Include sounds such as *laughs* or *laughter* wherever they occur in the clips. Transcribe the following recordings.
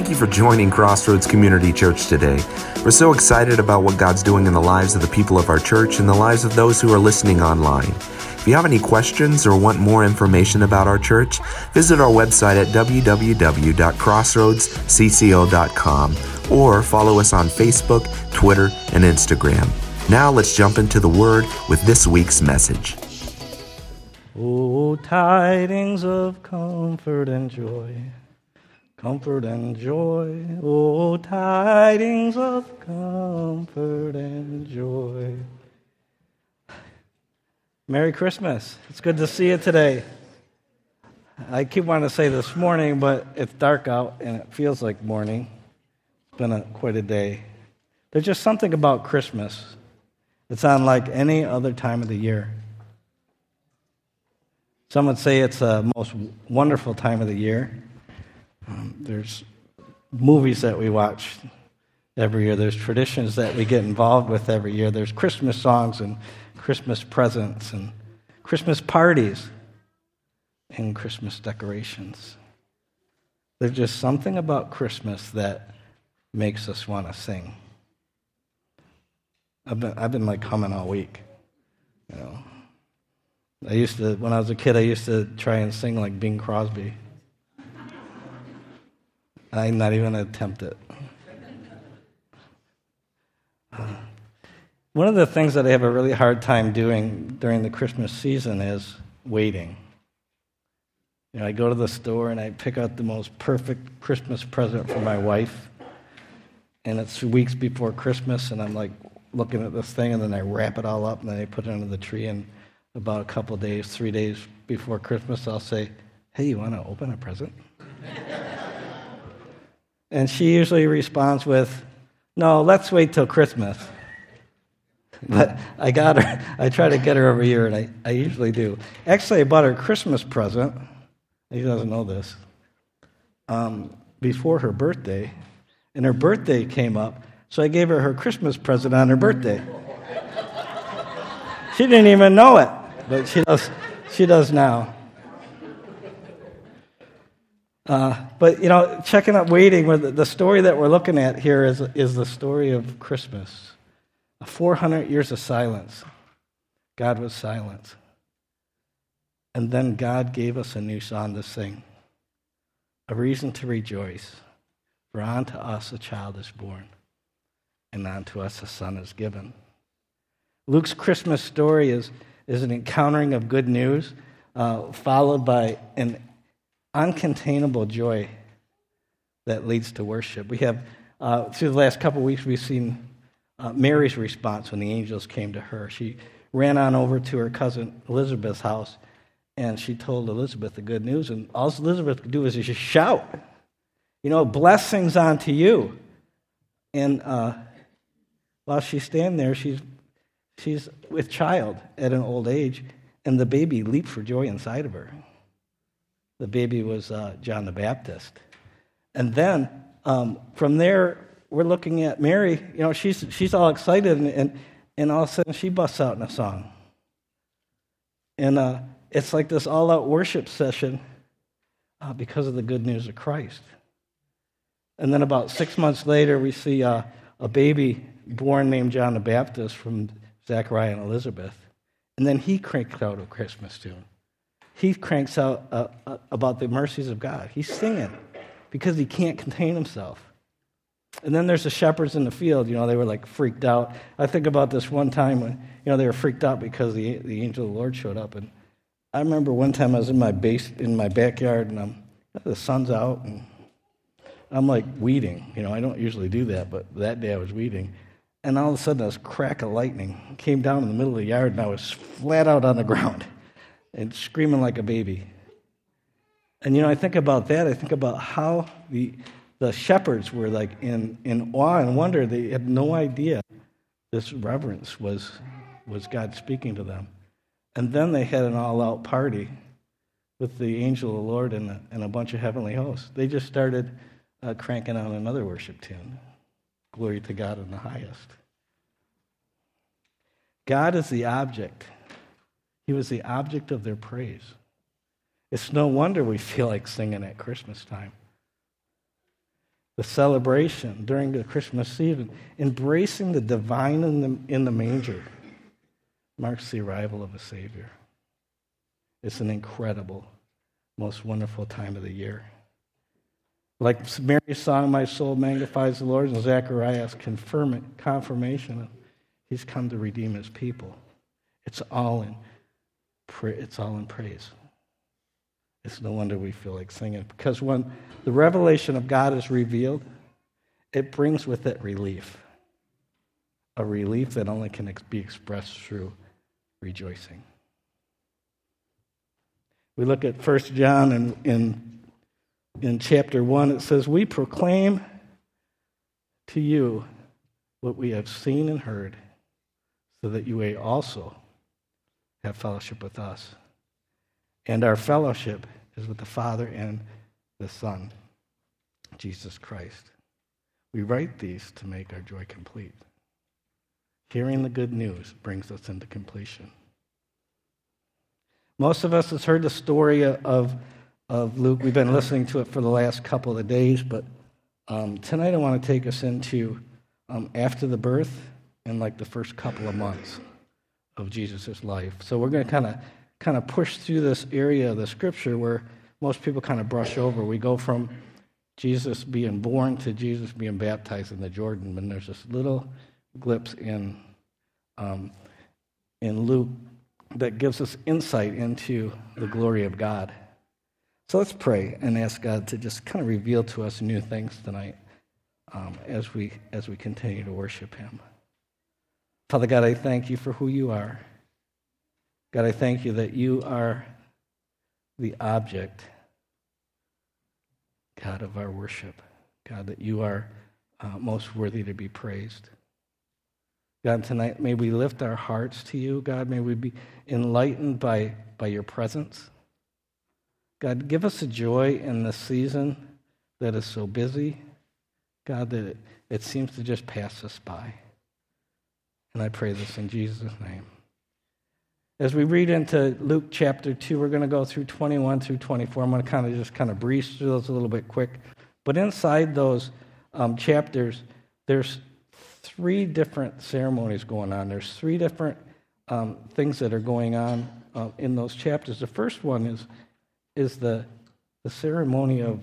Thank you for joining Crossroads Community Church today. We're so excited about what God's doing in the lives of the people of our church and the lives of those who are listening online. If you have any questions or want more information about our church, visit our website at www.crossroadscco.com or follow us on Facebook, Twitter, and Instagram. Now let's jump into the Word with this week's message. Oh, tidings of comfort and joy, comfort and joy. Oh, tidings of comfort and joy. Merry Christmas. It's good to see you today. I keep wanting to say this morning, but it's dark out and it feels like morning. It's been a, quite a day. There's just something about Christmas. It's unlike any other time of the year. Some would say it's the most wonderful time of the year. Um, there's movies that we watch every year. There's traditions that we get involved with every year. There's Christmas songs and Christmas presents and Christmas parties and Christmas decorations. There's just something about Christmas that makes us want to sing. I've been, I've been like humming all week. You know, I used to, when I was a kid, I used to try and sing like Bing Crosby. I'm not even going to attempt it. One of the things that I have a really hard time doing during the Christmas season is waiting. You know, I go to the store and I pick out the most perfect Christmas present for my wife, and it's weeks before Christmas, and I'm like looking at this thing, and then I wrap it all up, and then I put it under the tree, and about a couple days, three days before Christmas, I'll say, "Hey, you want to open a present?" And she usually responds with, "No, let's wait till Christmas." but I got her. I try to get her every year, and I, I usually do. Actually, I bought her a Christmas present. She doesn't know this. Um, before her birthday, and her birthday came up, so I gave her her Christmas present on her birthday. she didn't even know it, but she does. She does now. Uh, but you know, checking up, waiting. The story that we're looking at here is is the story of Christmas. 400 years of silence. God was silent. And then God gave us a new song to sing, a reason to rejoice. For unto us a child is born, and unto us a son is given. Luke's Christmas story is, is an encountering of good news, uh, followed by an uncontainable joy that leads to worship. We have, uh, through the last couple weeks, we've seen uh, Mary's response when the angels came to her. She ran on over to her cousin Elizabeth's house and she told Elizabeth the good news. And all Elizabeth could do was just shout, you know, blessings onto you. And uh, while she's standing there, she's, she's with child at an old age, and the baby leaped for joy inside of her. The baby was uh, John the Baptist. And then um, from there, we're looking at Mary, you know, she's, she's all excited, and, and, and all of a sudden she busts out in a song. And uh, it's like this all out worship session uh, because of the good news of Christ. And then about six months later, we see uh, a baby born named John the Baptist from Zachariah and Elizabeth. And then he cranked out a Christmas tune. He cranks out uh, uh, about the mercies of God. He's singing because he can't contain himself. And then there's the shepherds in the field. You know, they were like freaked out. I think about this one time when, you know, they were freaked out because the, the angel of the Lord showed up. And I remember one time I was in my base, in my backyard, and I'm, the sun's out, and I'm like weeding. You know, I don't usually do that, but that day I was weeding. And all of a sudden, this crack of lightning came down in the middle of the yard, and I was flat out on the *laughs* ground and screaming like a baby. And, you know, I think about that. I think about how the the shepherds were like in, in awe and wonder. They had no idea this reverence was, was God speaking to them. And then they had an all out party with the angel of the Lord and a, and a bunch of heavenly hosts. They just started uh, cranking out another worship tune Glory to God in the highest. God is the object, He was the object of their praise. It's no wonder we feel like singing at Christmas time. the celebration during the Christmas season, embracing the divine in the, in the manger, marks the arrival of a Savior. It's an incredible, most wonderful time of the year. Like Mary's song, My Soul Magnifies the Lord, and Zechariah's confirmation, of he's come to redeem his people. It's all in, it's all in praise. It's no wonder we feel like singing. Because when the revelation of God is revealed, it brings with it relief. A relief that only can be expressed through rejoicing. We look at 1 John in, in, in chapter 1, it says, We proclaim to you what we have seen and heard, so that you may also have fellowship with us. And our fellowship is with the Father and the Son, Jesus Christ. We write these to make our joy complete. Hearing the good news brings us into completion. Most of us has heard the story of, of Luke. We've been listening to it for the last couple of days, but um, tonight I want to take us into um, after the birth and like the first couple of months of Jesus' life. So we're going to kind of kind of push through this area of the scripture where most people kind of brush over. We go from Jesus being born to Jesus being baptized in the Jordan, and there's this little glimpse in um, in Luke that gives us insight into the glory of God. So let's pray and ask God to just kind of reveal to us new things tonight um, as we as we continue to worship Him. Father God, I thank you for who you are. God, I thank you that you are the object, God, of our worship. God, that you are uh, most worthy to be praised. God, tonight may we lift our hearts to you. God, may we be enlightened by, by your presence. God, give us a joy in this season that is so busy. God, that it, it seems to just pass us by. And I pray this in Jesus' name. As we read into Luke chapter 2, we're going to go through 21 through 24. I'm going to kind of just kind of breeze through those a little bit quick. But inside those um, chapters, there's three different ceremonies going on. There's three different um, things that are going on uh, in those chapters. The first one is, is the, the ceremony of,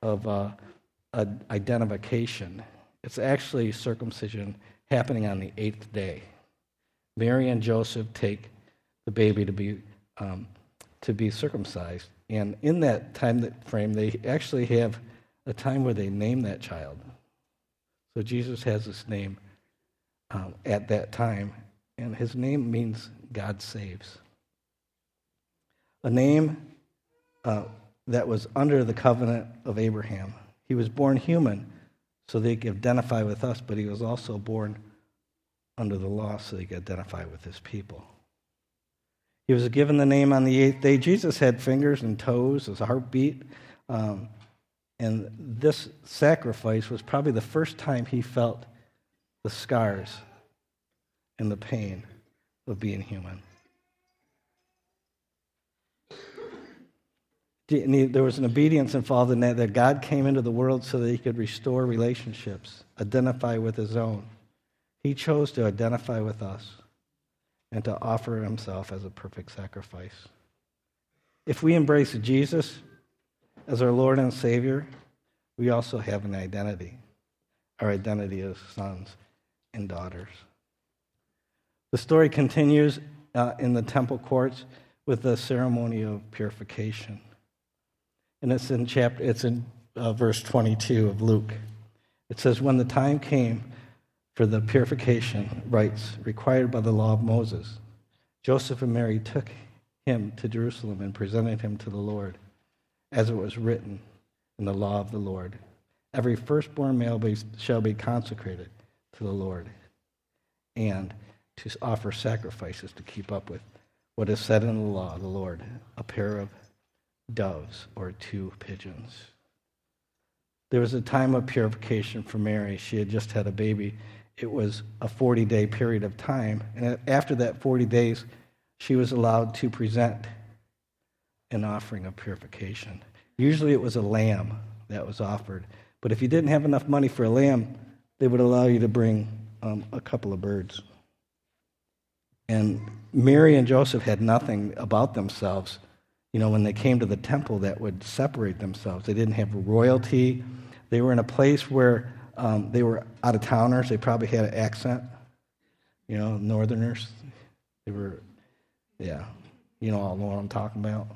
of uh, identification. It's actually circumcision happening on the eighth day. Mary and Joseph take the baby to be um, to be circumcised, and in that time frame, they actually have a time where they name that child. So Jesus has this name um, at that time, and his name means God saves. A name uh, that was under the covenant of Abraham. He was born human, so they could identify with us, but he was also born under the law so he could identify with his people. He was given the name on the eighth day. Jesus had fingers and toes, his heartbeat. Um, and this sacrifice was probably the first time he felt the scars and the pain of being human. There was an obedience involved in that, that God came into the world so that he could restore relationships, identify with his own. He chose to identify with us and to offer himself as a perfect sacrifice. If we embrace Jesus as our Lord and Savior, we also have an identity our identity as sons and daughters. The story continues uh, in the temple courts with the ceremony of purification. And it's in chapter it's in uh, verse 22 of Luke. It says when the time came for the purification rites required by the law of Moses. Joseph and Mary took him to Jerusalem and presented him to the Lord, as it was written in the law of the Lord. Every firstborn male shall be consecrated to the Lord, and to offer sacrifices to keep up with what is said in the law of the Lord a pair of doves or two pigeons. There was a time of purification for Mary. She had just had a baby it was a 40 day period of time. And after that 40 days, she was allowed to present an offering of purification. Usually it was a lamb that was offered, But if you didn't have enough money for a lamb, they would allow you to bring um, a couple of birds. And Mary and Joseph had nothing about themselves, you know, when they came to the temple that would separate themselves. They didn't have royalty. They were in a place where um, they were out of towners. They probably had an accent, you know, northerners. They were, yeah, you know, all know what I'm talking about.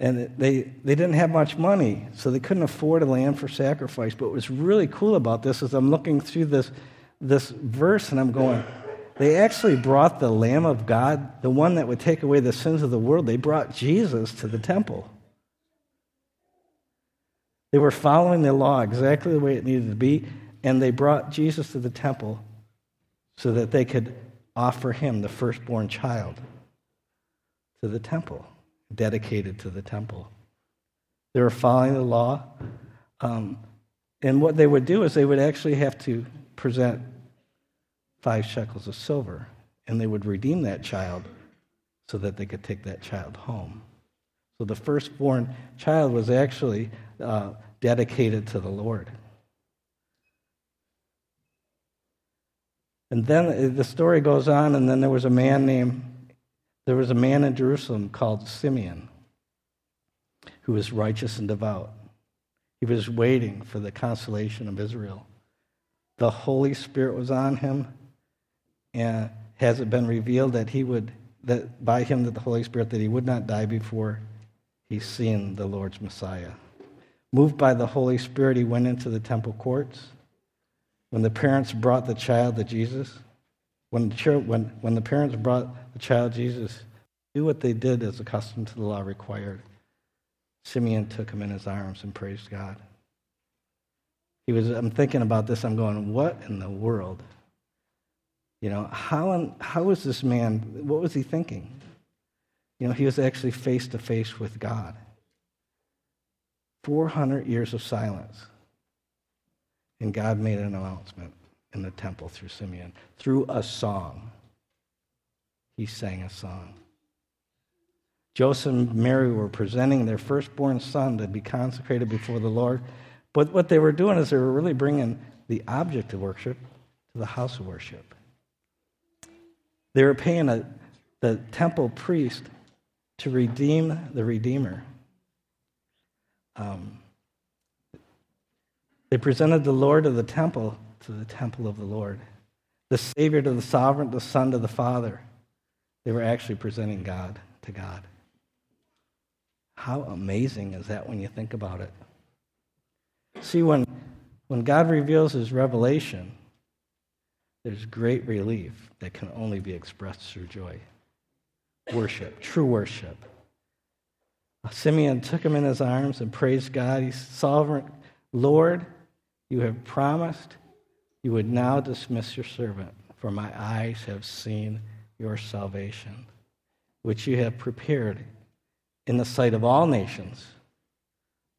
And they, they didn't have much money, so they couldn't afford a lamb for sacrifice. But what's really cool about this is I'm looking through this, this verse and I'm going, they actually brought the Lamb of God, the one that would take away the sins of the world, they brought Jesus to the temple. They were following the law exactly the way it needed to be, and they brought Jesus to the temple so that they could offer him the firstborn child to the temple dedicated to the temple. They were following the law. Um, and what they would do is they would actually have to present five shekels of silver, and they would redeem that child so that they could take that child home. So the firstborn child was actually uh, dedicated to the Lord. And then the story goes on, and then there was a man named there was a man in Jerusalem called Simeon who was righteous and devout. He was waiting for the consolation of Israel. The Holy Spirit was on him, and has it been revealed that he would that by him that the Holy Spirit that he would not die before he's seen the Lord's Messiah. Moved by the Holy Spirit, he went into the temple courts. When the parents brought the child to Jesus, when the, when, when the parents brought the child Jesus, do what they did as accustomed to the law required. Simeon took him in his arms and praised God. He was, I'm thinking about this, I'm going, what in the world? You know, how, how was this man, what was he thinking? You know, he was actually face to face with God. 400 years of silence. And God made an announcement in the temple through Simeon, through a song he sang a song. Joseph and Mary were presenting their firstborn son to be consecrated before the Lord. But what they were doing is they were really bringing the object of worship to the house of worship. They were paying a, the temple priest to redeem the Redeemer. Um, they presented the Lord of the temple to the temple of the Lord, the Savior to the sovereign, the Son to the Father. They were actually presenting God to God. How amazing is that when you think about it? See, when, when God reveals his revelation, there's great relief that can only be expressed through joy. Worship, true worship. Simeon took him in his arms and praised God. He's sovereign. Lord, you have promised you would now dismiss your servant, for my eyes have seen your salvation, which you have prepared in the sight of all nations,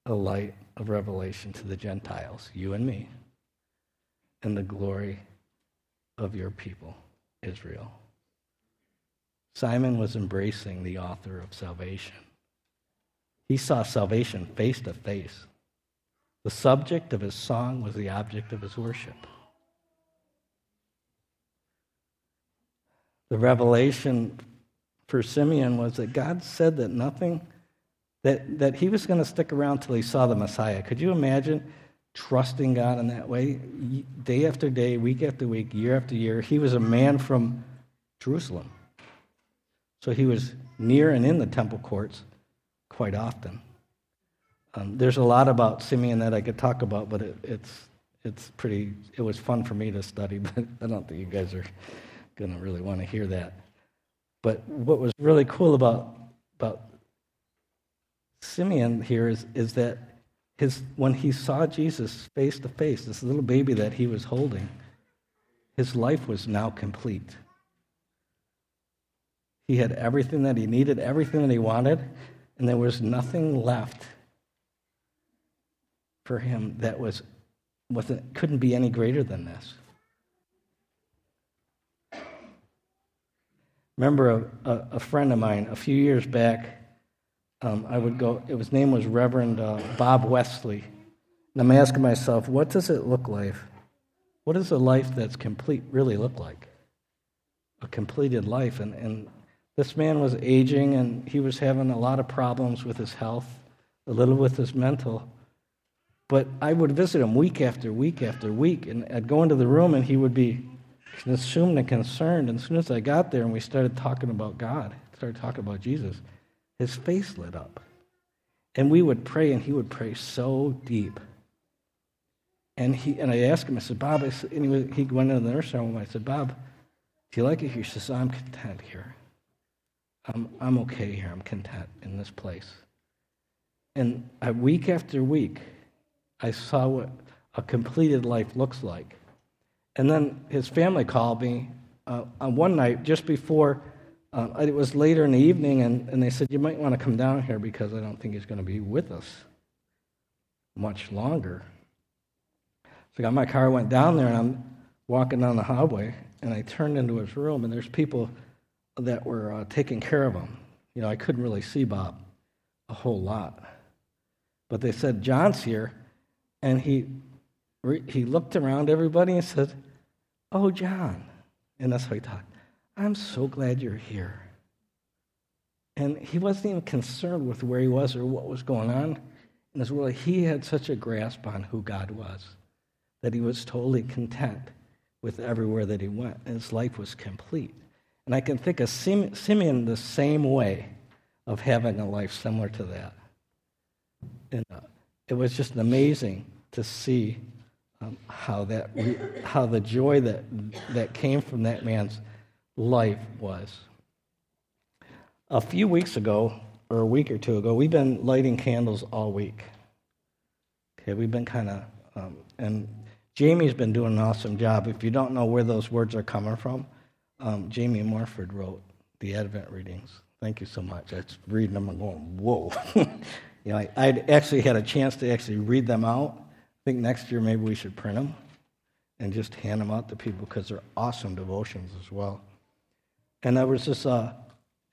a light of revelation to the Gentiles, you and me, and the glory of your people, Israel. Simon was embracing the author of salvation. He saw salvation face to face. The subject of his song was the object of his worship. The revelation for Simeon was that God said that nothing, that, that he was going to stick around till he saw the Messiah. Could you imagine trusting God in that way? Day after day, week after week, year after year. He was a man from Jerusalem. So he was near and in the temple courts quite often. Um, there's a lot about Simeon that I could talk about, but it, it's, it's pretty, it was fun for me to study, *laughs* but I don't think you guys are going to really want to hear that. But what was really cool about, about Simeon here is, is that his, when he saw Jesus face to face, this little baby that he was holding, his life was now complete. He had everything that he needed, everything that he wanted, and there was nothing left for him that was wasn't, couldn't be any greater than this. remember a, a, a, friend of mine a few years back. Um, I would go. His name was Reverend uh, Bob Wesley, And I'm asking myself, what does it look like? What does a life that's complete really look like? A completed life. And, and this man was aging and he was having a lot of problems with his health, a little with his mental. But I would visit him week after week after week, and I'd go into the room and he would be consumed and concerned. And as soon as I got there and we started talking about God, started talking about Jesus, his face lit up. And we would pray, and he would pray so deep. And he and I asked him, I said, Bob, I said, and he, went into the nursing home. I said, Bob, do you like it here? He says, I'm content here. I'm, I'm okay here. I'm content in this place. And week after week, I saw what a completed life looks like. And then his family called me uh, on one night just before uh, it was later in the evening, and, and they said, You might want to come down here because I don't think he's going to be with us much longer. So I got my car, went down there, and I'm walking down the hallway, and I turned into his room, and there's people that were uh, taking care of him. You know, I couldn't really see Bob a whole lot. But they said, John's here. And he, he looked around everybody and said, Oh, John. And that's how he talked. I'm so glad you're here. And he wasn't even concerned with where he was or what was going on in his world. He had such a grasp on who God was that he was totally content with everywhere that he went. And his life was complete. And I can think of Simeon the same way of having a life similar to that. And uh, it was just amazing to see um, how, that, how the joy that, that came from that man's life was. A few weeks ago, or a week or two ago, we've been lighting candles all week. Okay, we've been kind of, um, and Jamie's been doing an awesome job. If you don't know where those words are coming from, um, Jamie Morford wrote the Advent readings. Thank you so much. I was reading them and going, whoa. *laughs* you know, I, I'd actually had a chance to actually read them out. I think next year maybe we should print them and just hand them out to people because they're awesome devotions as well. And I was just, uh,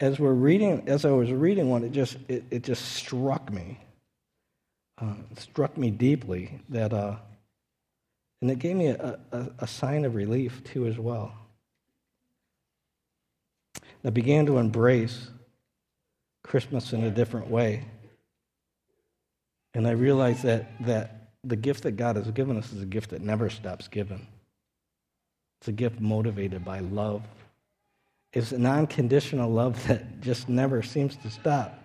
as we're reading, as I was reading one, it just, it, it just struck me, uh, struck me deeply that, uh, and it gave me a, a, a sign of relief too as well. I began to embrace Christmas in a different way. And I realized that, that the gift that God has given us is a gift that never stops giving. It's a gift motivated by love. It's an unconditional love that just never seems to stop.